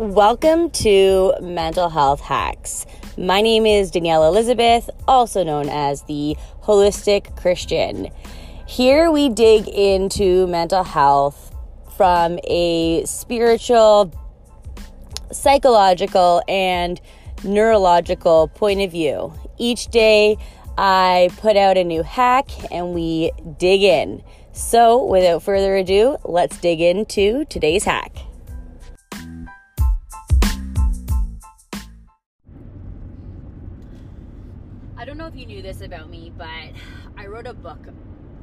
Welcome to Mental Health Hacks. My name is Danielle Elizabeth, also known as the Holistic Christian. Here we dig into mental health from a spiritual, psychological, and neurological point of view. Each day I put out a new hack and we dig in. So, without further ado, let's dig into today's hack. I don't know if you knew this about me, but I wrote a book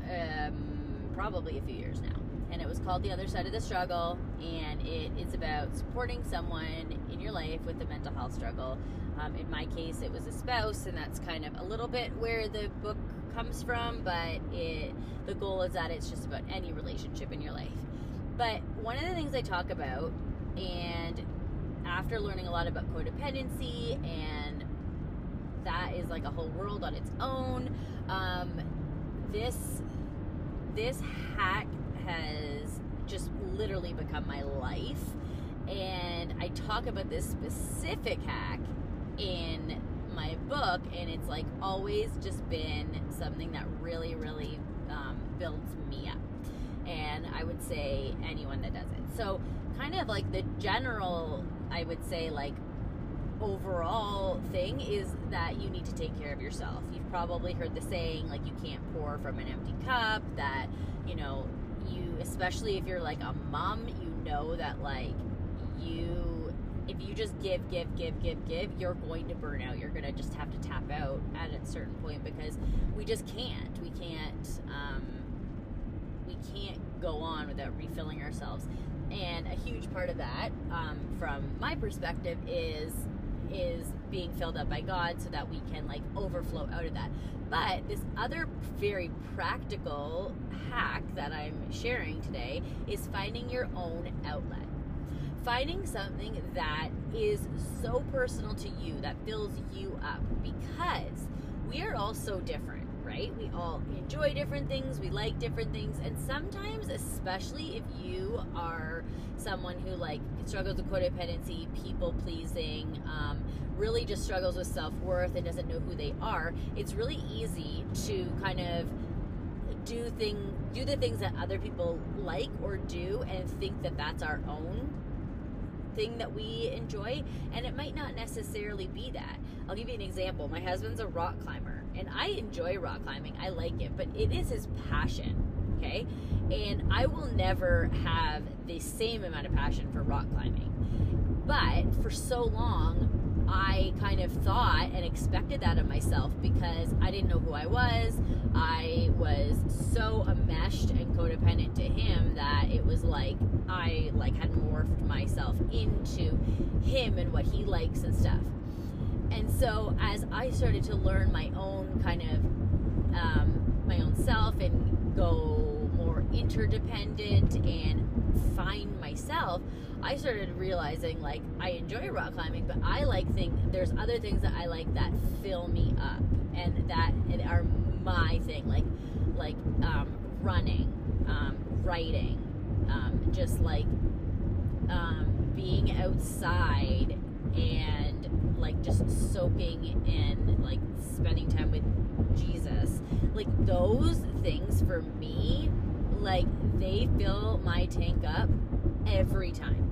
um, probably a few years now. And it was called The Other Side of the Struggle. And it is about supporting someone in your life with a mental health struggle. Um, in my case, it was a spouse, and that's kind of a little bit where the book comes from. But it the goal is that it's just about any relationship in your life. But one of the things I talk about, and after learning a lot about codependency and that is like a whole world on its own. Um, this this hack has just literally become my life, and I talk about this specific hack in my book, and it's like always just been something that really, really um, builds me up. And I would say anyone that does it. So, kind of like the general, I would say, like overall thing is that you need to take care of yourself. You've probably heard the saying, like, you can't pour from an empty cup, that, you know, you, especially if you're like a mom, you know that, like, you, if you just give, give, give, give, give, you're going to burn out. You're going to just have to tap out at a certain point because we just can't. We can't, um, we can't go on without refilling ourselves. And a huge part of that, um, from my perspective, is is being filled up by God so that we can like overflow out of that. But this other very practical hack that I'm sharing today is finding your own outlet. Finding something that is so personal to you, that fills you up, because we are all so different right? We all enjoy different things, we like different things, and sometimes, especially if you are someone who like struggles with codependency, people pleasing, um, really just struggles with self worth and doesn't know who they are, it's really easy to kind of do thing do the things that other people like or do and think that that's our own thing that we enjoy and it might not necessarily be that. I'll give you an example. My husband's a rock climber and i enjoy rock climbing. I like it but it is his passion okay? And i will never have the same amount of passion for rock climbing. But for so long I kind of thought and expected that of myself because I didn't know who I was. I was so enmeshed and codependent to him that it was like I like had morphed myself into him and what he likes and stuff. And so as I started to learn my own kind of um, my own self and go interdependent and find myself, I started realizing like I enjoy rock climbing, but I like things. There's other things that I like that fill me up and that are my thing, like like um, running, um, writing, um, just like um, being outside and like just soaking in, like spending time with Jesus. Like those things for me, like they fill my tank up every time.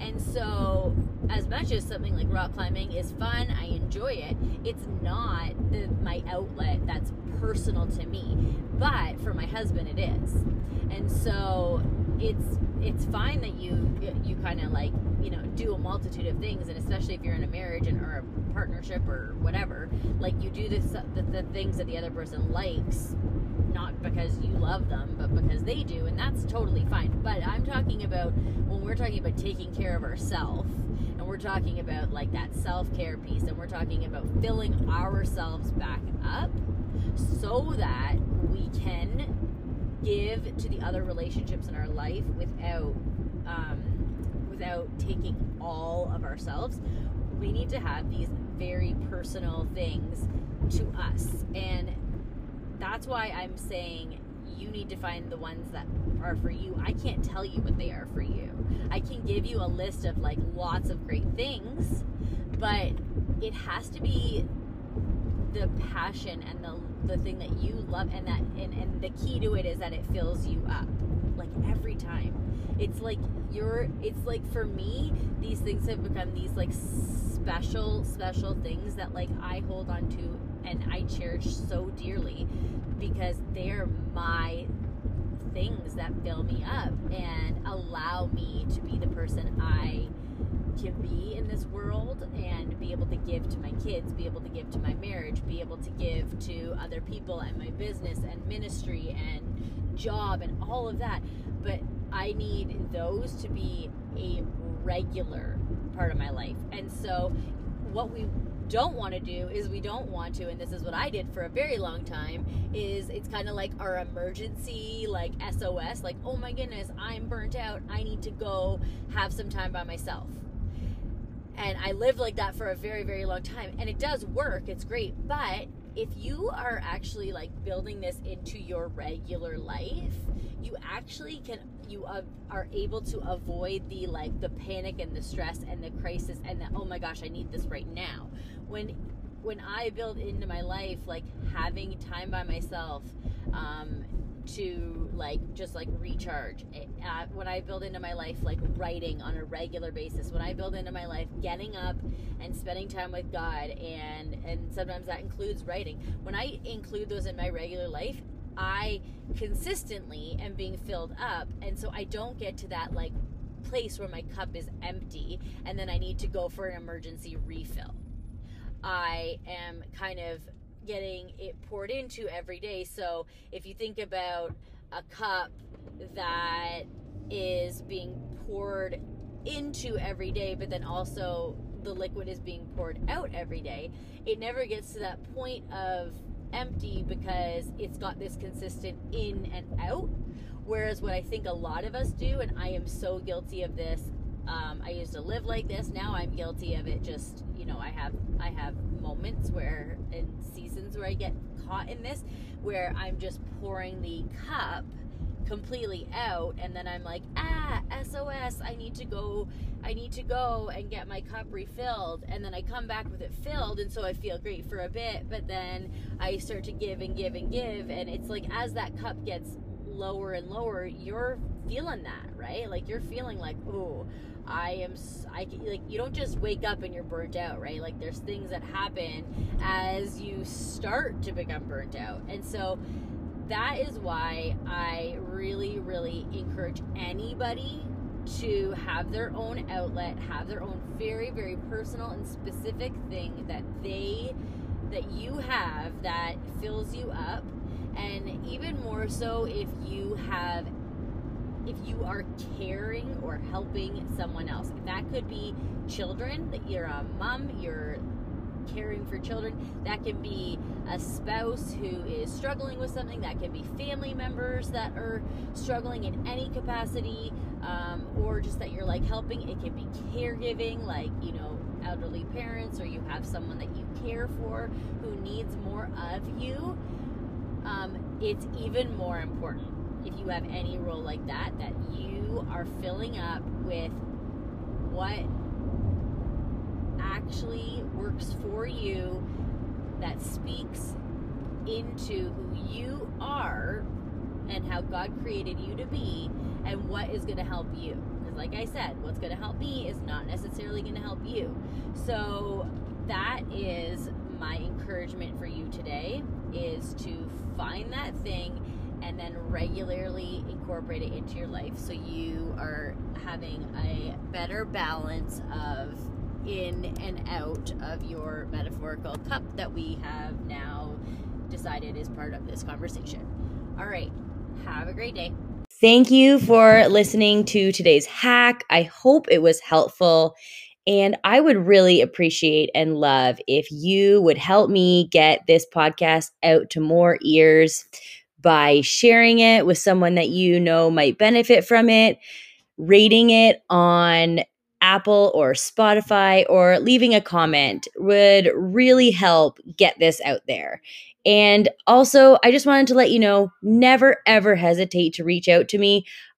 And so, as much as something like rock climbing is fun, I enjoy it. It's not the, my outlet that's personal to me, but for my husband, it is. And so, it's it's fine that you you kind of like you know do a multitude of things, and especially if you're in a marriage and or a partnership or whatever, like you do the, the things that the other person likes not because you love them, but because they do, and that's totally fine. But I'm talking about when we're talking about taking care of ourselves, and we're talking about like that self care piece, and we're talking about filling ourselves back up so that we can give to the other relationships in our life without um, without taking all of ourselves. We need to have these very personal things to us and that's why I'm saying you need to find the ones that are for you. I can't tell you what they are for you. I can give you a list of like lots of great things, but it has to be the passion and the the thing that you love and that and, and the key to it is that it fills you up like every time. It's like you're it's like for me these things have become these like special special things that like i hold on to and i cherish so dearly because they're my things that fill me up and allow me to be the person i can be in this world and be able to give to my kids, be able to give to my marriage, be able to give to other people and my business and ministry and job and all of that. But I need those to be a regular part of my life. And so, what we don't want to do is we don't want to and this is what I did for a very long time is it's kind of like our emergency like SOS like oh my goodness I'm burnt out I need to go have some time by myself and I lived like that for a very, very long time. And it does work, it's great. But if you are actually like building this into your regular life, you actually can, you are able to avoid the like the panic and the stress and the crisis and the, oh my gosh, I need this right now. When, when I build into my life, like having time by myself, um, to like just like recharge. Uh, when i build into my life like writing on a regular basis. When i build into my life getting up and spending time with god and and sometimes that includes writing. When i include those in my regular life i consistently am being filled up and so i don't get to that like place where my cup is empty and then i need to go for an emergency refill. I am kind of getting it poured into every day. So if you think about a cup that is being poured into every day, but then also the liquid is being poured out every day, it never gets to that point of empty because it's got this consistent in and out. Whereas what I think a lot of us do, and I am so guilty of this, um, I used to live like this. Now I'm guilty of it. Just you know, I have I have moments where in seasons where I get caught in this, where I'm just pouring the cup completely out and then I'm like, ah, SOS, I need to go I need to go and get my cup refilled and then I come back with it filled and so I feel great for a bit, but then I start to give and give and give and it's like as that cup gets lower and lower, you're feeling that, right? Like you're feeling like, "Oh, I am I like you don't just wake up and you're burnt out, right? Like there's things that happen as you start to become burnt out. And so that is why I really really encourage anybody to have their own outlet, have their own very very personal and specific thing that they that you have that fills you up and even more so if you have if you are caring or helping someone else. That could be children, that you're a mom, you're caring for children. That can be a spouse who is struggling with something. That can be family members that are struggling in any capacity, um, or just that you're like helping. It can be caregiving, like, you know, elderly parents, or you have someone that you care for who needs more of you. Um, it's even more important if you have any role like that, that you are filling up with what actually works for you, that speaks into who you are and how God created you to be, and what is going to help you. Because, like I said, what's going to help me is not necessarily going to help you. So, that is my encouragement for you today is to find that thing and then regularly incorporate it into your life so you are having a better balance of in and out of your metaphorical cup that we have now decided is part of this conversation. All right, have a great day. Thank you for listening to today's hack. I hope it was helpful. And I would really appreciate and love if you would help me get this podcast out to more ears by sharing it with someone that you know might benefit from it, rating it on Apple or Spotify, or leaving a comment would really help get this out there. And also, I just wanted to let you know never, ever hesitate to reach out to me.